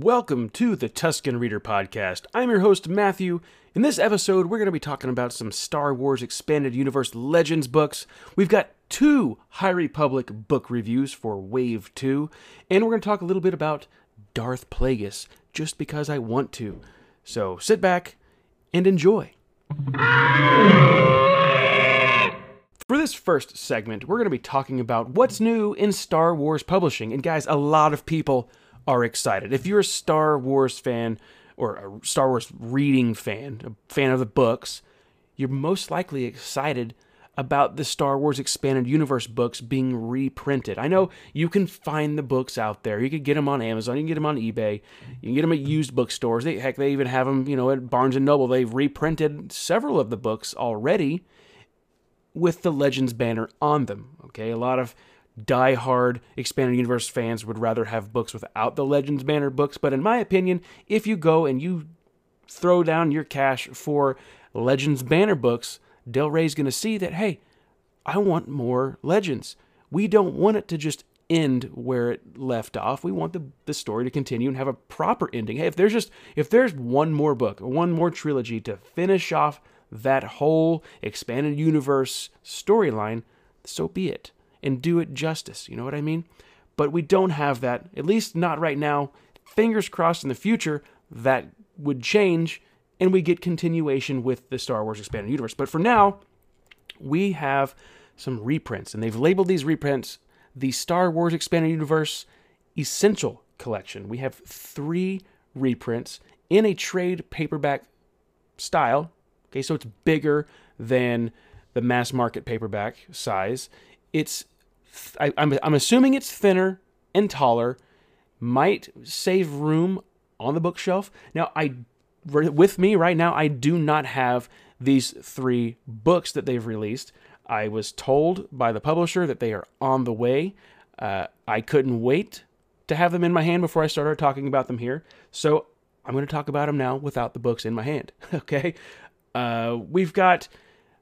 Welcome to the Tusken Reader Podcast. I'm your host, Matthew. In this episode, we're going to be talking about some Star Wars Expanded Universe Legends books. We've got two High Republic book reviews for Wave 2, and we're going to talk a little bit about Darth Plagueis, just because I want to. So sit back and enjoy. For this first segment, we're going to be talking about what's new in Star Wars publishing. And guys, a lot of people are excited. If you're a Star Wars fan or a Star Wars reading fan, a fan of the books, you're most likely excited about the Star Wars Expanded Universe books being reprinted. I know you can find the books out there. You can get them on Amazon. You can get them on eBay. You can get them at used bookstores. They, heck, they even have them, you know, at Barnes and Noble. They've reprinted several of the books already with the Legends banner on them. Okay, a lot of die-hard expanded universe fans would rather have books without the Legends banner books, but in my opinion, if you go and you throw down your cash for Legends banner books, Del Rey's going to see that hey, I want more Legends. We don't want it to just end where it left off. We want the, the story to continue and have a proper ending. Hey, if there's just if there's one more book, one more trilogy to finish off that whole expanded universe storyline, so be it and do it justice. You know what I mean? But we don't have that, at least not right now. Fingers crossed in the future that would change and we get continuation with the Star Wars Expanded Universe. But for now, we have some reprints, and they've labeled these reprints the Star Wars Expanded Universe Essential Collection. We have three reprints in a trade paperback style. Okay, so it's bigger than the mass market paperback size. It's I, I'm, I'm assuming it's thinner and taller, might save room on the bookshelf. Now, I with me right now, I do not have these three books that they've released. I was told by the publisher that they are on the way. Uh, I couldn't wait to have them in my hand before I started talking about them here. So I'm going to talk about them now without the books in my hand. okay. Uh, we've got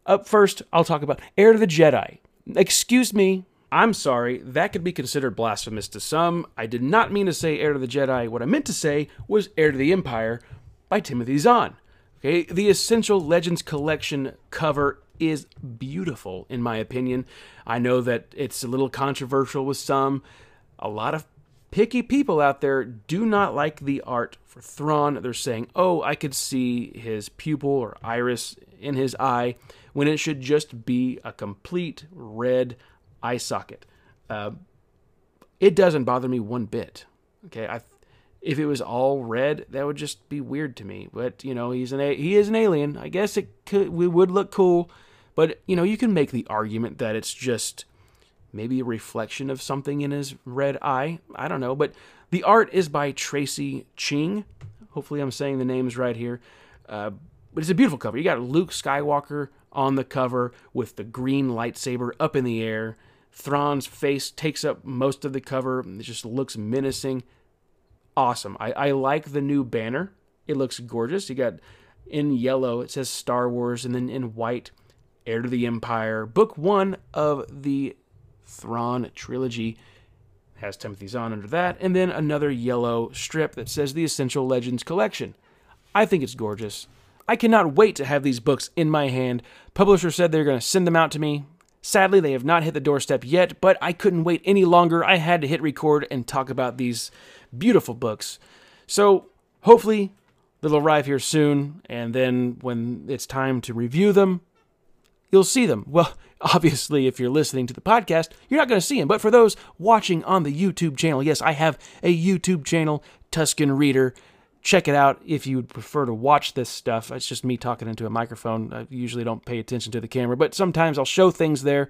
up first, I'll talk about Heir to the Jedi. Excuse me, I'm sorry, that could be considered blasphemous to some. I did not mean to say Heir to the Jedi. What I meant to say was Heir to the Empire by Timothy Zahn. Okay, the Essential Legends Collection cover is beautiful, in my opinion. I know that it's a little controversial with some. A lot of picky people out there do not like the art for Thrawn. They're saying, oh, I could see his pupil or iris in his eye, when it should just be a complete red eye socket. Uh, it doesn't bother me one bit. Okay, I, if it was all red, that would just be weird to me. But you know, he's an a- he is an alien. I guess it could we would look cool, but you know, you can make the argument that it's just maybe a reflection of something in his red eye. I don't know, but the art is by Tracy Ching. Hopefully, I'm saying the names right here. Uh, but it's a beautiful cover. You got Luke Skywalker on the cover with the green lightsaber up in the air. Thrawn's face takes up most of the cover. It just looks menacing. Awesome. I, I like the new banner. It looks gorgeous. You got in yellow, it says Star Wars, and then in white, Heir to the Empire. Book one of the Thrawn trilogy has Timothy Zahn under that, and then another yellow strip that says the Essential Legends Collection. I think it's gorgeous. I cannot wait to have these books in my hand. Publisher said they're going to send them out to me. Sadly, they have not hit the doorstep yet, but I couldn't wait any longer. I had to hit record and talk about these beautiful books. So, hopefully, they'll arrive here soon, and then when it's time to review them, you'll see them. Well, obviously, if you're listening to the podcast, you're not going to see them, but for those watching on the YouTube channel, yes, I have a YouTube channel, Tusken Reader check it out if you would prefer to watch this stuff. It's just me talking into a microphone. I usually don't pay attention to the camera, but sometimes I'll show things there.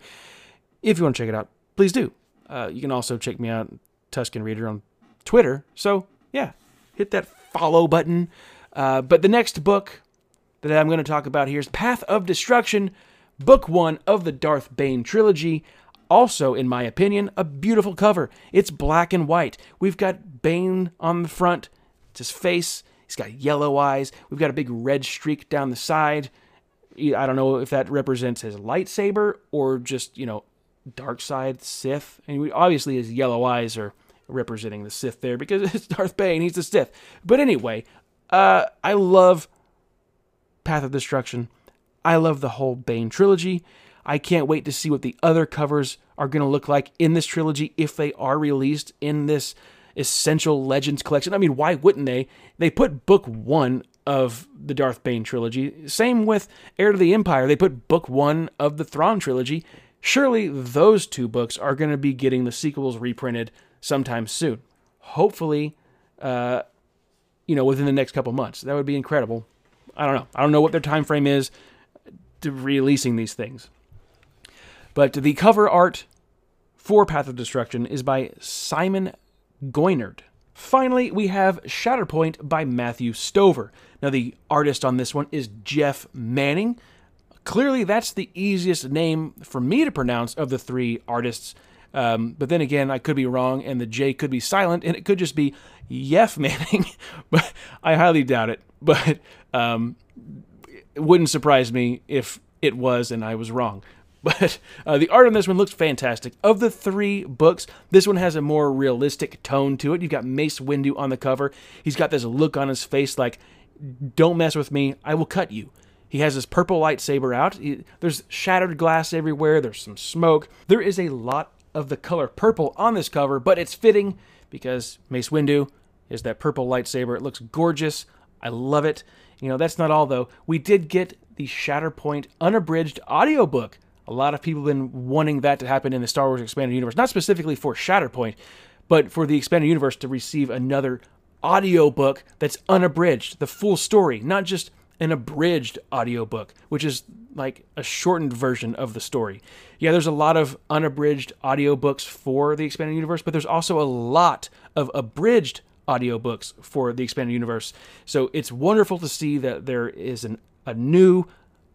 If you want to check it out, please do. Uh, you can also check me out, Tusken Reader, on Twitter. So, yeah, hit that follow button. Uh, but the next book that I'm going to talk about here is Path of Destruction, book one of the Darth Bane trilogy. Also, in my opinion, a beautiful cover. It's black and white. We've got Bane on the front it's his face. He's got yellow eyes. We've got a big red streak down the side. I don't know if that represents his lightsaber or just, you know, dark side Sith. And we, obviously his yellow eyes are representing the Sith there because it's Darth Bane. He's the Sith. But anyway, uh, I love Path of Destruction. I love the whole Bane trilogy. I can't wait to see what the other covers are going to look like in this trilogy if they are released in this Essential Legends collection. I mean, why wouldn't they? They put book one of the Darth Bane trilogy. Same with Heir to the Empire. They put book one of the Thrawn trilogy. Surely those two books are going to be getting the sequels reprinted sometime soon. Hopefully, uh, you know, within the next couple months. That would be incredible. I don't know. I don't know what their time frame is to releasing these things. But the cover art for Path of Destruction is by Simon Goinard. Finally, we have Shatterpoint by Matthew Stover. Now, the artist on this one is Jeff Manning. Clearly, that's the easiest name for me to pronounce of the three artists. Um, but then again, I could be wrong, and the J could be silent, and it could just be Jeff Manning. but I highly doubt it. But um, it wouldn't surprise me if it was and I was wrong. But uh, the art on this one looks fantastic. Of the three books, this one has a more realistic tone to it. You've got Mace Windu on the cover. He's got this look on his face like, don't mess with me, I will cut you. He has his purple lightsaber out. He, there's shattered glass everywhere. There's some smoke. There is a lot of the color purple on this cover, but it's fitting because Mace Windu is that purple lightsaber. It looks gorgeous. I love it. You know, that's not all though. We did get the Shatterpoint unabridged audiobook a lot of people have been wanting that to happen in the Star Wars Expanded Universe, not specifically for Shatterpoint, but for the Expanded Universe to receive another audiobook that's unabridged, the full story, not just an abridged audiobook, which is like a shortened version of the story. Yeah, there's a lot of unabridged audiobooks for the Expanded Universe, but there's also a lot of abridged audiobooks for the Expanded Universe. So it's wonderful to see that there is an, a new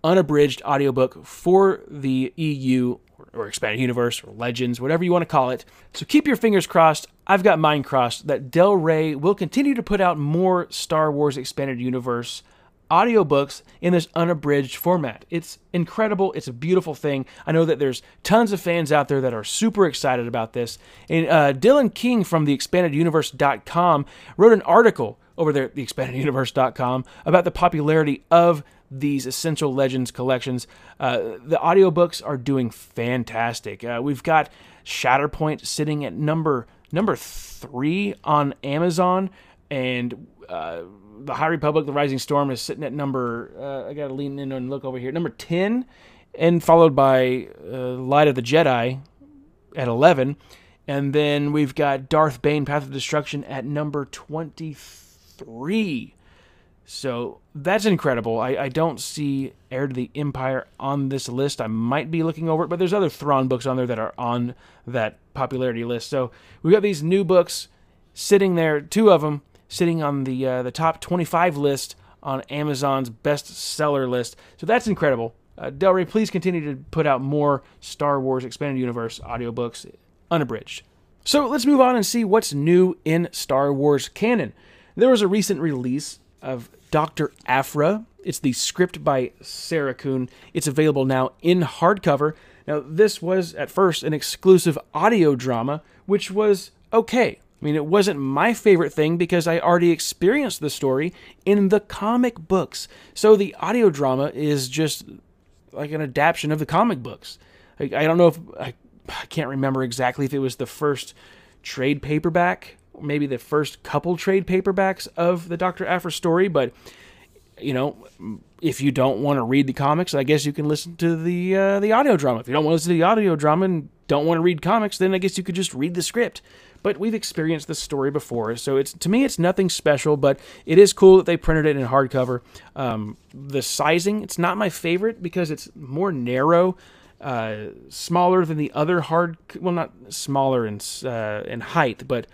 unabridged audiobook for the EU or expanded universe or legends, whatever you want to call it. So keep your fingers crossed. I've got mine crossed that Del Rey will continue to put out more Star Wars expanded universe audiobooks in this unabridged format. It's incredible. It's a beautiful thing. I know that there's tons of fans out there that are super excited about this. And uh, Dylan King from the expandeduniverse.com wrote an article over there at theexpandeduniverse.com about the popularity of these Essential Legends collections. Uh, the audiobooks are doing fantastic. Uh, we've got Shatterpoint sitting at number number three on Amazon, and uh, the High Republic, The Rising Storm, is sitting at number. Uh, I got to lean in and look over here. Number ten, and followed by uh, Light of the Jedi at eleven. And then we've got Darth Bane, Path of Destruction at number 23. So that's incredible. I, I don't see Heir to the Empire on this list. I might be looking over it, but there's other Thrawn books on there that are on that popularity list. So we've got these new books sitting there, two of them sitting on the uh, the top 25 list on Amazon's bestseller list. So that's incredible. Uh, Del Rey, please continue to put out more Star Wars Expanded Universe audiobooks unabridged. So let's move on and see what's new in Star Wars canon. There was a recent release of Dr. Aphra. It's the script by Sarah Kuhn. It's available now in hardcover. Now, this was at first an exclusive audio drama, which was okay. I mean, it wasn't my favorite thing because I already experienced the story in the comic books. So the audio drama is just like an adaptation of the comic books. I, I don't know if I, I can't remember exactly if it was the first trade paperback maybe the first couple trade paperbacks of the Dr. Aphra story, but you know, if you don't want to read the comics, I guess you can listen to the uh, the audio drama. If you don't want to listen to the audio drama and don't want to read comics, then I guess you could just read the script. But we've experienced this story before, so it's to me it's nothing special, but it is cool that they printed it in hardcover. Um, the sizing, it's not my favorite because it's more narrow, uh, smaller than the other hard. Well, not smaller in uh, in height, but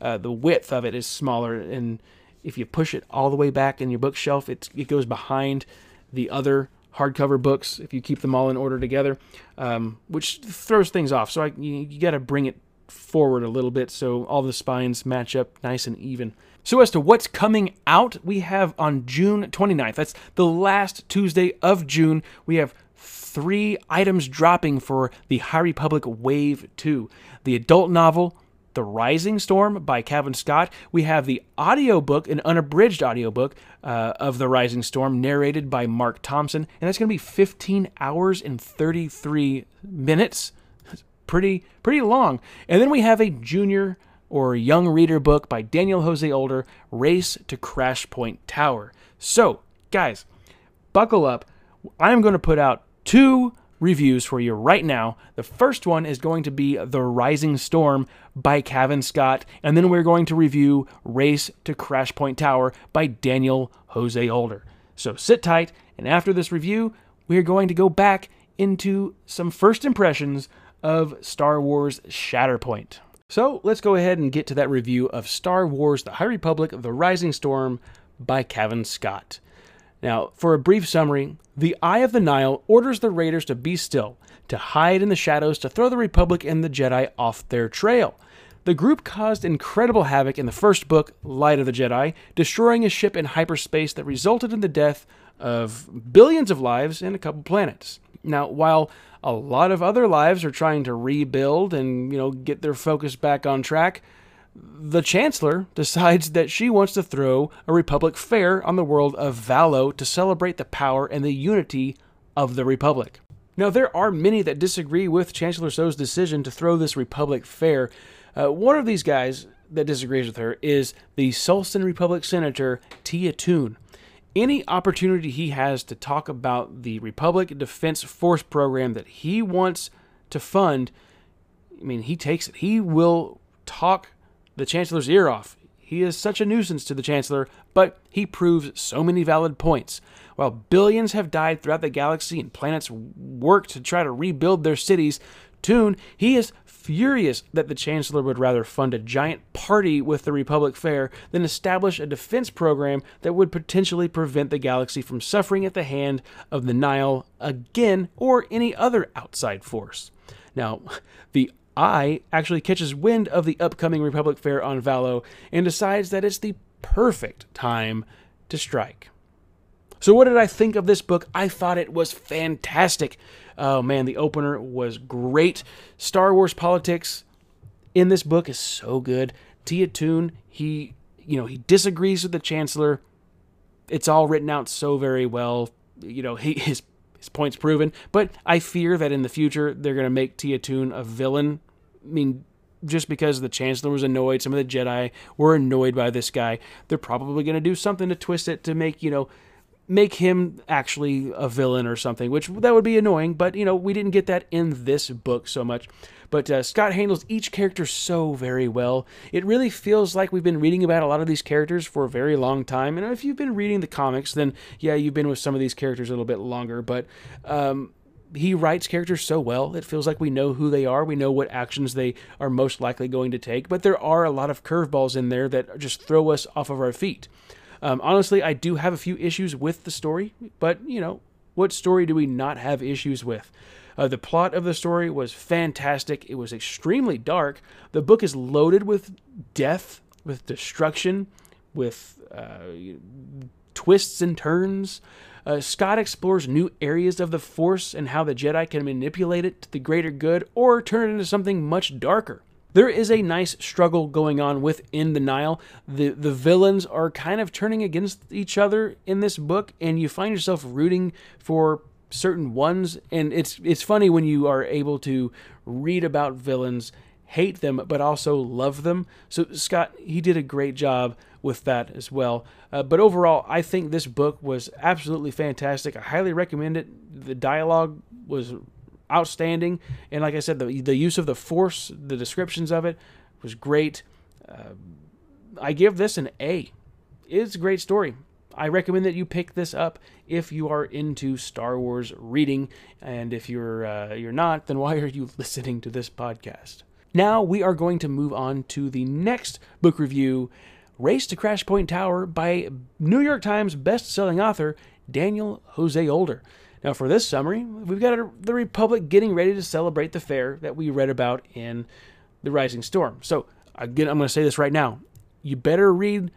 uh, the width of it is smaller, and if you push it all the way back in your bookshelf, it it goes behind the other hardcover books if you keep them all in order together, um, which throws things off. So I, you, you got to bring it forward a little bit so all the spines match up nice and even. So, as to what's coming out, we have on June 29th, that's the last Tuesday of June, we have three items dropping for the High Republic Wave 2 the adult novel, The Rising Storm by Cavan Scott. We have the audiobook, an unabridged audiobook uh, of The Rising Storm, narrated by Marc Thompson. And that's going to be 15 hours and 33 minutes. Pretty, pretty long. And then we have a junior or young reader book by Daniel Jose Older, Race to Crashpoint Tower. So, guys, buckle up. I'm going to put out two reviews for you right now. The first one is going to be The Rising Storm by Cavan Scott, and then we're going to review Race to Crashpoint Tower by Daniel Jose Older. So sit tight, and after this review, we're going to go back into some first impressions of Star Wars Shatterpoint. So let's go ahead and get to that review of Star Wars The High Republic The Rising Storm by Cavan Scott. Now, for a brief summary, the Eye of the Nihil orders the Raiders to be still, to hide in the shadows, to throw the Republic and the Jedi off their trail. The group caused incredible havoc in the first book, Light of the Jedi, destroying a ship in hyperspace that resulted in the death of billions of lives and a couple planets. Now, while a lot of other lives are trying to rebuild and, you know, get their focus back on track, the Chancellor decides that she wants to throw a Republic fair on the world of Valo to celebrate the power and the unity of the Republic. Now, there are many that disagree with Chancellor Soh's decision to throw this Republic fair. Uh, one of these guys that disagrees with her is the Sullustan Republic Senator Tia Toon. Any opportunity he has to talk about the Republic Defense Force program that he wants to fund, I mean, he takes it. He will talk the Chancellor's ear off. He is such a nuisance to the Chancellor, but he proves so many valid points. While billions have died throughout the galaxy and planets work to try to rebuild their cities, Toon, he is furious that the Chancellor would rather fund a giant party with the Republic Fair than establish a defense program that would potentially prevent the galaxy from suffering at the hand of the Nihil again or any other outside force. Now, the Eye actually catches wind of the upcoming Republic Fair on Valo and decides that it's the perfect time to strike. So, what did I think of this book? I thought it was fantastic. Oh man, the opener was great. Star Wars politics in this book is so good. Tia Toon, he, you know, he disagrees with the Chancellor. It's all written out so very well. You know, he, his his point's proven. But I fear that in the future they're going to make Tia Toon a villain I mean, just because the Chancellor was annoyed, some of the Jedi were annoyed by this guy, they're probably going to do something to twist it to make, you know, make him actually a villain or something, which that would be annoying, but, you know, we didn't get that in this book so much. But uh, Scott handles each character so very well. It really feels like we've been reading about a lot of these characters for a very long time. And if you've been reading the comics, then yeah, you've been with some of these characters a little bit longer. But um, he writes characters so well. It feels like we know who they are. We know what actions they are most likely going to take. But there are a lot of curveballs in there that just throw us off of our feet. Um, honestly, I do have a few issues with the story, but you know, what story do we not have issues with? Uh, the plot of the story was fantastic. It was extremely dark. The book is loaded with death, with destruction, with uh, twists and turns. Uh, Scott explores new areas of the Force and how the Jedi can manipulate it to the greater good or turn it into something much darker. There is a nice struggle going on within the Nihil. The the villains are kind of turning against each other in this book, and you find yourself rooting for certain ones. And it's it's funny when you are able to read about villains, hate them, but also love them. So Scott, he did a great job with that as well. Uh, but overall, I think this book was absolutely fantastic. I highly recommend it. The dialogue was outstanding, and like I said, the the use of the Force, the descriptions of it was great. Uh, I give this an A. It's a great story. I recommend that you pick this up if you are into Star Wars reading, and if you're uh, you're not, then why are you listening to this podcast? Now we are going to move on to the next book review, Race to Crashpoint Tower by New York Times best-selling author Daniel Jose Older. Now, for this summary, we've got the Republic getting ready to celebrate the fair that we read about in The Rising Storm. So, again, I'm going to say this right now. You better read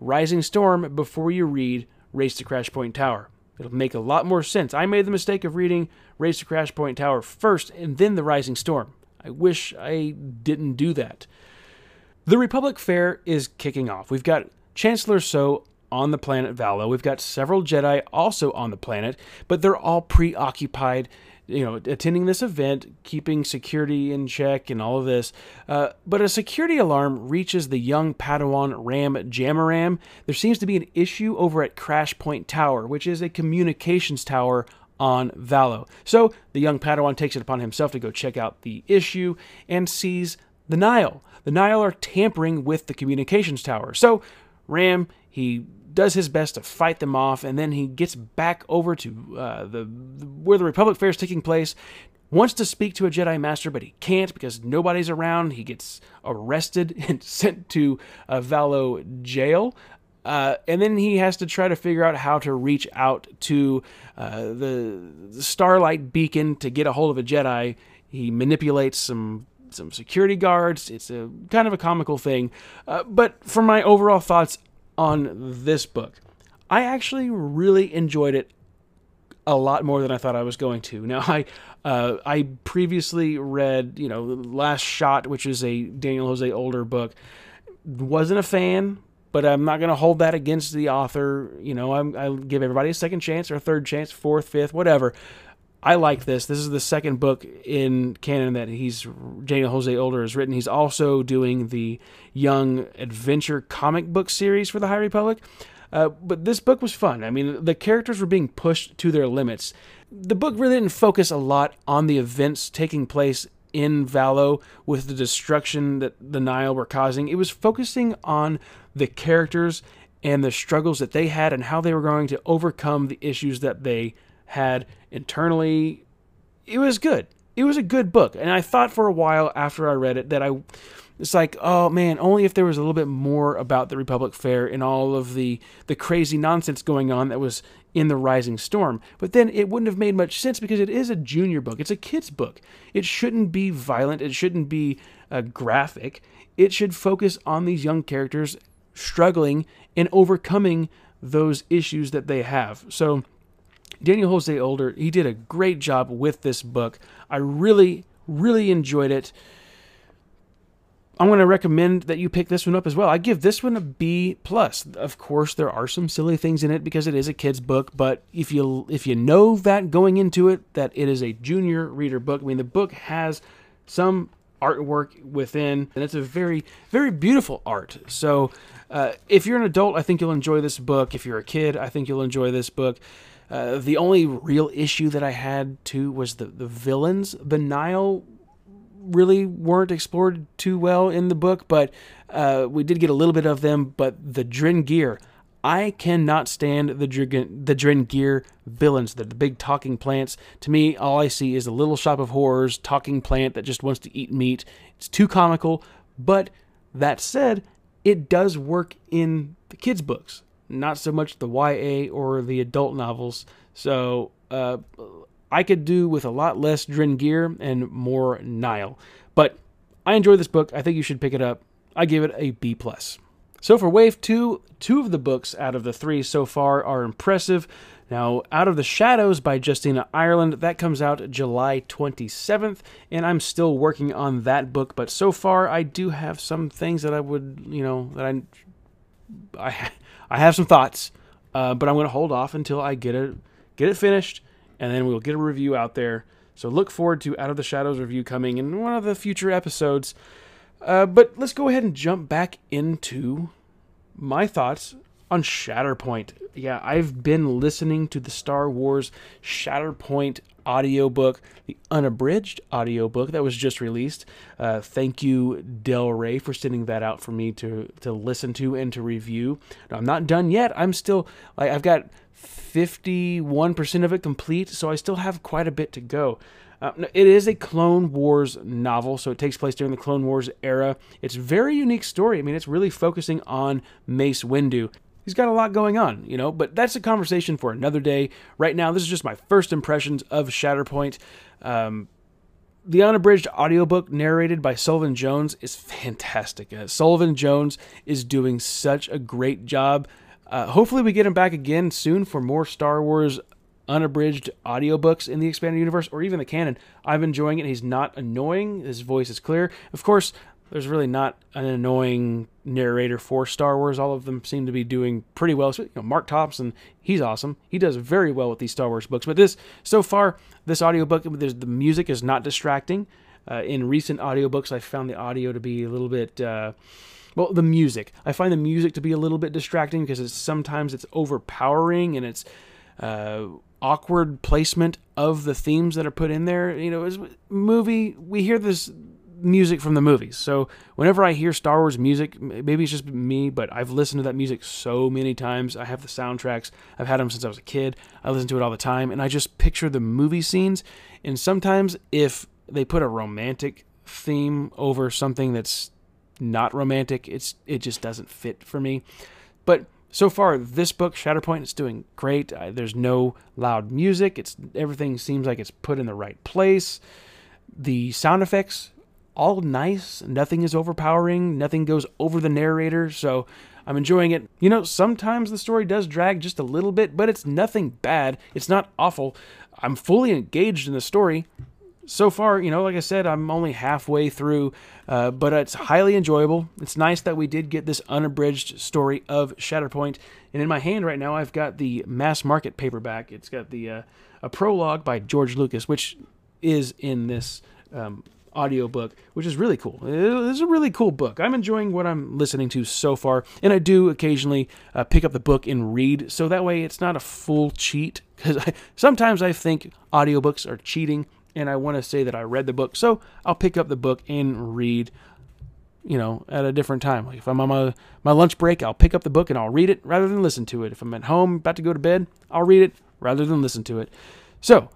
Rising Storm before you read Race to Crashpoint Tower. It'll make a lot more sense. I made the mistake of reading Race to Crashpoint Tower first and then The Rising Storm. I wish I didn't do that. The Republic Fair is kicking off. We've got Chancellor Soh on the planet Valo. We've got several Jedi also on the planet, but they're all preoccupied you know, attending this event, keeping security in check, and all of this. Uh, but a security alarm reaches the young Padawan Ram Jomaram. There seems to be an issue over at Crashpoint Tower, which is a communications tower on Valo. So the young Padawan takes it upon himself to go check out the issue and sees the Nihil. The Nihil are tampering with the communications tower. So Ram, he does his best to fight them off, and then he gets back over to uh, the where the Republic Fair is taking place. Wants to speak to a Jedi Master, but he can't because nobody's around. He gets arrested and sent to a Valo jail. Uh, and then he has to try to figure out how to reach out to uh, the, the Starlight Beacon to get a hold of a Jedi. He manipulates some some security guards. It's a kind of a comical thing. Uh, but for my overall thoughts, on this book. I actually really enjoyed it a lot more than I thought I was going to. Now, I uh, I previously read, you know, Last Shot, which is a Daniel Jose Older book. Wasn't a fan, but I'm not going to hold that against the author. You know, I'm, I give everybody a second chance or a third chance, fourth, fifth, whatever. I like this. This is the second book in canon that he's Daniel Jose Older has written. He's also doing the Young Adventure comic book series for the High Republic. Uh, but this book was fun. I mean, the characters were being pushed to their limits. The book really didn't focus a lot on the events taking place in Valo with the destruction that the Nihil were causing. It was focusing on the characters and the struggles that they had and how they were going to overcome the issues that they had internally. It was good. It was a good book. And I thought for a while after I read it that I it's like, oh man, only if there was a little bit more about the Republic Fair and all of the the crazy nonsense going on that was in the Rising Storm. But then it wouldn't have made much sense because it is a junior book. It's a kid's book. It shouldn't be violent. It shouldn't be uh, graphic. It should focus on these young characters struggling and overcoming those issues that they have. So Daniel Jose Older, he did a great job with this book. I really, really enjoyed it. I'm going to recommend that you pick this one up as well. I give this one a B plus. Of course, there are some silly things in it because it is a kid's book, but if you if you know that going into it that it is a junior reader book, I mean the book has some artwork within, and it's a very very beautiful art. So uh, if you're an adult, I think you'll enjoy this book. If you're a kid, I think you'll enjoy this book. Uh, the only real issue that I had too was the the villains. The Nihil really weren't explored too well in the book, but uh, we did get a little bit of them. But the Drengir, I cannot stand the Drin, the Drengir villains, the, the big talking plants. To me, all I see is a little shop of horrors talking plant that just wants to eat meat. It's too comical, but that said, it does work in the kids' books not so much the YA or the adult novels. So uh, I could do with a lot less Drengir and more Nihil. But I enjoy this book. I think you should pick it up. I give it a B plus. So for Wave Two, two of the books out of the three so far are impressive. Now, Out of the Shadows by Justina Ireland, that comes out July 27th, and I'm still working on that book, but so far I do have some things that I would, you know, that I I I have some thoughts, uh, but I'm going to hold off until I get it get it finished, and then we'll get a review out there. So look forward to Out of the Shadows review coming in one of the future episodes. Uh, but let's go ahead and jump back into my thoughts on Shatterpoint. Yeah, I've been listening to the Star Wars Shatterpoint audiobook, the unabridged audiobook that was just released. Uh, thank you, Del Rey, for sending that out for me to to listen to and to review. Now, I'm not done yet. I'm still like I've got 51% of it complete, so I still have quite a bit to go. Uh, it is a Clone Wars novel, so it takes place during the Clone Wars era. It's very unique story. I mean, it's really focusing on Mace Windu he's got a lot going on, you know, but that's a conversation for another day. Right now, this is just my first impressions of Shatterpoint. Um, the unabridged audiobook narrated by Sullivan Jones is fantastic. Uh, Sullivan Jones is doing such a great job. Uh, hopefully, we get him back again soon for more Star Wars unabridged audiobooks in the expanded universe or even the canon. I'm enjoying it. He's not annoying. His voice is clear. Of course, There's really not an annoying narrator for Star Wars. All of them seem to be doing pretty well. So, you know, Marc Thompson, he's awesome. He does very well with these Star Wars books. But this, so far, this audiobook, the music is not distracting. Uh, in recent audiobooks, I found the audio to be a little bit. Uh, well, the music. I find the music to be a little bit distracting because it's sometimes it's overpowering and it's uh, awkward placement of the themes that are put in there. You know, as movie, we hear this music from the movies. So whenever I hear Star Wars music, maybe it's just me, but I've listened to that music so many times. I have the soundtracks. I've had them since I was a kid. I listen to it all the time, and I just picture the movie scenes. And sometimes if they put a romantic theme over something that's not romantic, it's it just doesn't fit for me. But so far, this book, Shatterpoint, is doing great. Uh, there's no loud music. It's everything seems like it's put in the right place. The sound effects all nice. Nothing is overpowering. Nothing goes over the narrator. So I'm enjoying it. You know, sometimes the story does drag just a little bit, but it's nothing bad. It's not awful. I'm fully engaged in the story. So far, you know, like I said, I'm only halfway through, uh, but it's highly enjoyable. It's nice that we did get this unabridged story of Shatterpoint. And in my hand right now, I've got the mass market paperback. It's got the uh, a prologue by George Lucas, which is in this um, audiobook, which is really cool. It's a really cool book. I'm enjoying what I'm listening to so far, and I do occasionally uh, pick up the book and read, so that way it's not a full cheat. Because sometimes I think audiobooks are cheating, and I want to say that I read the book, so I'll pick up the book and read. You know, at a different time. Like if I'm on my, my lunch break, I'll pick up the book and I'll read it rather than listen to it. If I'm at home about to go to bed, I'll read it rather than listen to it. So,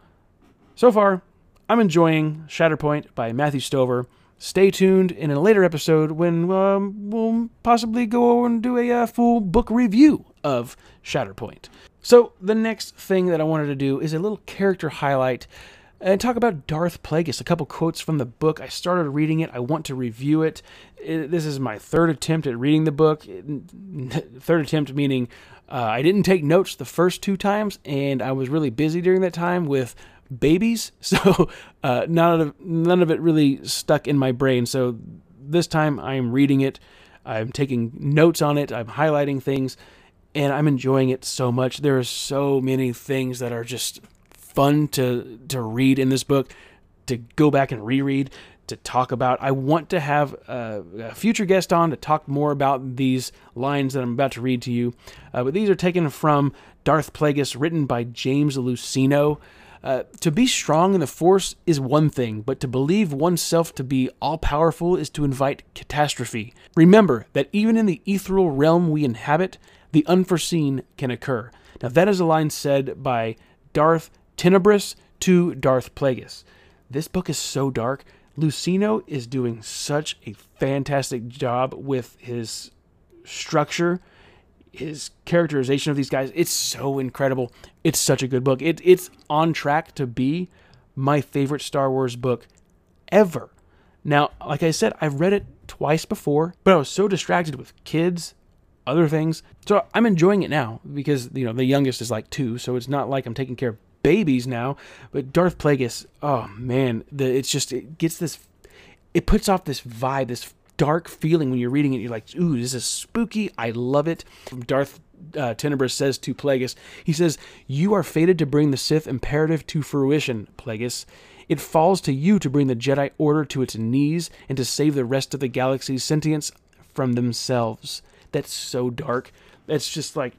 so far, I'm enjoying Shatterpoint by Matthew Stover. Stay tuned in a later episode when um, we'll possibly go and do a uh, full book review of Shatterpoint. So, the next thing that I wanted to do is a little character highlight and talk about Darth Plagueis. A couple quotes from the book. I started reading it. I want to review it. it this is my third attempt at reading the book. Third attempt meaning uh, I didn't take notes the first two times, and I was really busy during that time with babies, so uh, none of none of it really stuck in my brain. So this time I'm reading it, I'm taking notes on it, I'm highlighting things, and I'm enjoying it so much. There are so many things that are just fun to to read in this book, to go back and reread, to talk about. I want to have a, a future guest on to talk more about these lines that I'm about to read to you. Uh, but these are taken from Darth Plagueis, written by James Luceno. Uh, to be strong in the Force is one thing, but to believe oneself to be all powerful is to invite catastrophe. Remember that even in the ethereal realm we inhabit, the unforeseen can occur. Now, that is a line said by Darth Tenebrous to Darth Plagueis. This book is so dark. Luceno is doing such a fantastic job with his structure his characterization of these guys it's so incredible. It's such a good book. It, it's on track to be my favorite star wars book ever. Now like i said i've read it twice before but i was so distracted with kids other things. So i'm enjoying it now because you know the youngest is like two so it's not like i'm taking care of babies now. But darth plagueis oh man the, it's just it gets this it puts off this vibe this dark feeling when you're reading it. You're like, ooh, this is spooky. I love it. Darth uh, Tenebrous says to Plagueis, he says, You are fated to bring the Sith imperative to fruition, Plagueis. It falls to you to bring the Jedi Order to its knees and to save the rest of the galaxy's sentience from themselves. That's so dark. That's just like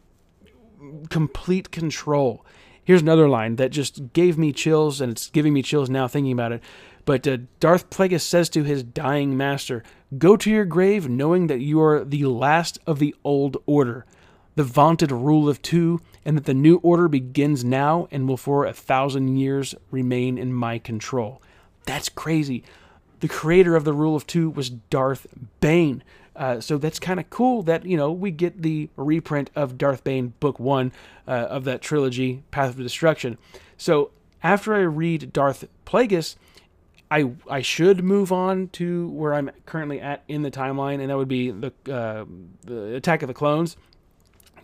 complete control. Here's another line that just gave me chills, and it's giving me chills now thinking about it. But uh, Darth Plagueis says to his dying master, Go to your grave knowing that you are the last of the old order, the vaunted rule of two, and that the new order begins now and will for a thousand years remain in my control. That's crazy. The creator of the rule of two was Darth Bane. Uh, so that's kind of cool that you know we get the reprint of Darth Bane Book One uh, of that trilogy, Path of Destruction. So after I read Darth Plagueis, I I should move on to where I'm currently at in the timeline, and that would be the uh, the Attack of the Clones.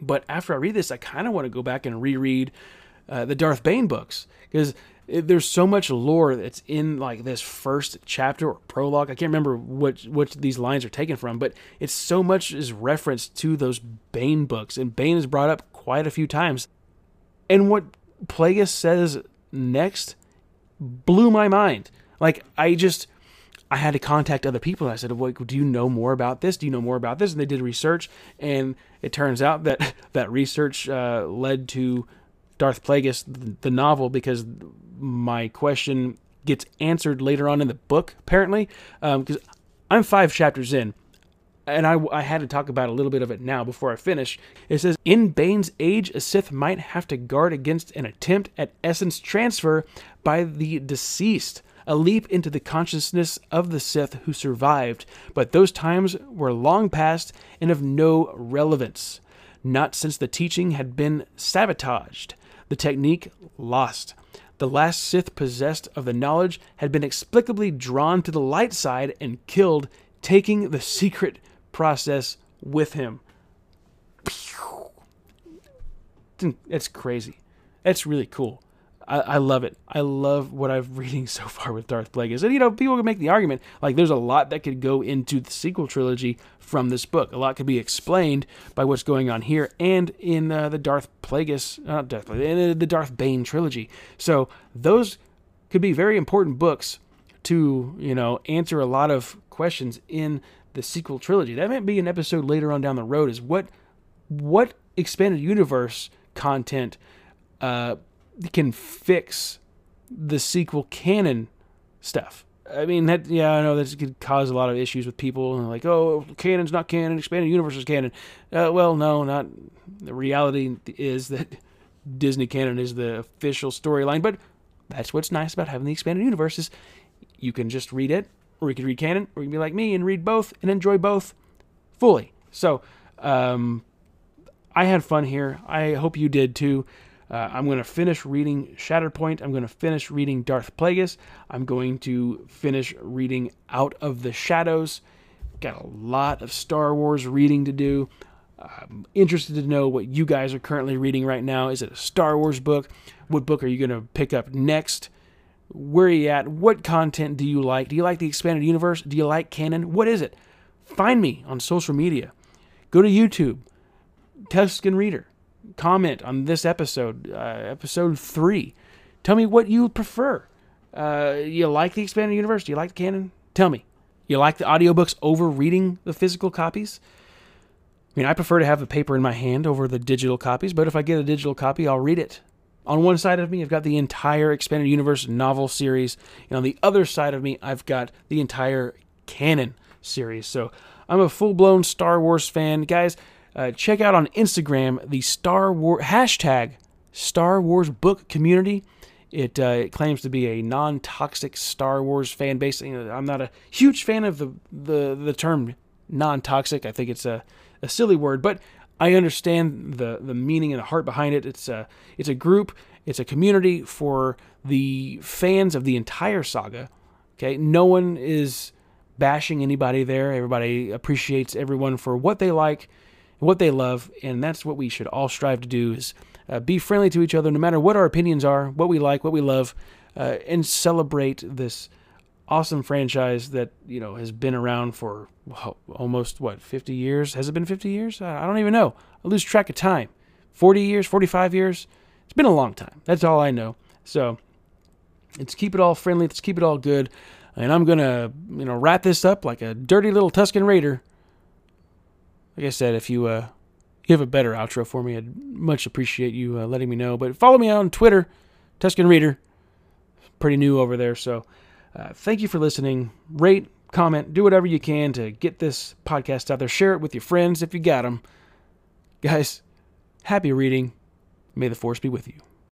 But after I read this, I kind of want to go back and reread uh, the Darth Bane books because there's so much lore that's in like this first chapter or prologue. I can't remember what which these lines are taken from, but it's so much is referenced to those Bane books, and Bane is brought up quite a few times. And what Plagueis says next blew my mind. Like I just I had to contact other people. I said, well, "Do you know more about this? Do you know more about this?" And they did research, and it turns out that that research uh, led to Darth Plagueis, the, novel, because my question gets answered later on in the book, apparently. Because um, I'm five chapters in, and I, I had to talk about a little bit of it now before I finish. It says, In Bane's age, a Sith might have to guard against an attempt at essence transfer by the deceased, a leap into the consciousness of the Sith who survived, but those times were long past and of no relevance, not since the teaching had been sabotaged, the technique lost the last Sith possessed of the knowledge had been explicably drawn to the light side and killed, taking the secret process with him. It's crazy. It's really cool. I, I, love it. I love what I've reading so far with Darth Plagueis. And you know, people can make the argument like there's a lot that could go into the sequel trilogy from this book. A lot could be explained by what's going on here and in uh, the Darth Plagueis, not Darth Plagueis, in uh, the Darth Bane trilogy. So those could be very important books to you know answer a lot of questions in the sequel trilogy. That might be an episode later on down the road. Is what what expanded universe content uh, can fix the sequel canon stuff. I mean, that yeah, I know that could cause a lot of issues with people. And like, oh, canon's not canon, expanded universe is canon. Uh, well, no, not. The reality is that Disney canon is the official storyline, but that's what's nice about having the expanded universe is you can just read it, or you can read canon, or you can be like me and read both and enjoy both fully. So, um, I had fun here. I hope you did too. Uh, I'm going to finish reading Shatterpoint. I'm going to finish reading Darth Plagueis. I'm going to finish reading Out of the Shadows. Got a lot of Star Wars reading to do. I'm interested to know what you guys are currently reading right now. Is it a Star Wars book? What book are you going to pick up next? Where are you at? What content do you like? Do you like the expanded universe? Do you like canon? What is it? Find me on social media. Go to YouTube, Tusken Reader comment on this episode, uh, episode three. Tell me what you prefer. Uh, you like the expanded universe? Do you like the canon? Tell me. You like the audiobooks over reading the physical copies? I mean, I prefer to have the paper in my hand over the digital copies, but if I get a digital copy, I'll read it. On one side of me, I've got the entire expanded universe novel series, and on the other side of me, I've got the entire canon series. So I'm a full blown Star Wars fan. Guys, uh, check out on Instagram the Star Wars hashtag Star Wars book community. It, uh, it claims to be a non-toxic Star Wars fan base. You know, I'm not a huge fan of the the, the term non-toxic. I think it's a, a silly word, but I understand the the meaning and the heart behind it. It's a it's a group, it's a community for the fans of the entire saga. Okay, no one is bashing anybody there. Everybody appreciates everyone for what they like what they love, and that's what we should all strive to do: is uh, be friendly to each other, no matter what our opinions are, what we like, what we love, uh, and celebrate this awesome franchise that you know has been around for well, almost what 50 years. Has it been 50 years? I don't even know. I lose track of time. 40 years, 45 years. It's been a long time. That's all I know. So let's keep it all friendly. Let's keep it all good. And I'm gonna, you know, wrap this up like a dirty little Tusken Raider like I said, if you uh, you have a better outro for me, I'd much appreciate you uh, letting me know. But follow me on Twitter, Tusken Reader. Pretty new over there, so uh, thank you for listening. Rate, comment, do whatever you can to get this podcast out there. Share it with your friends if you got them. Guys, happy reading. May the force be with you.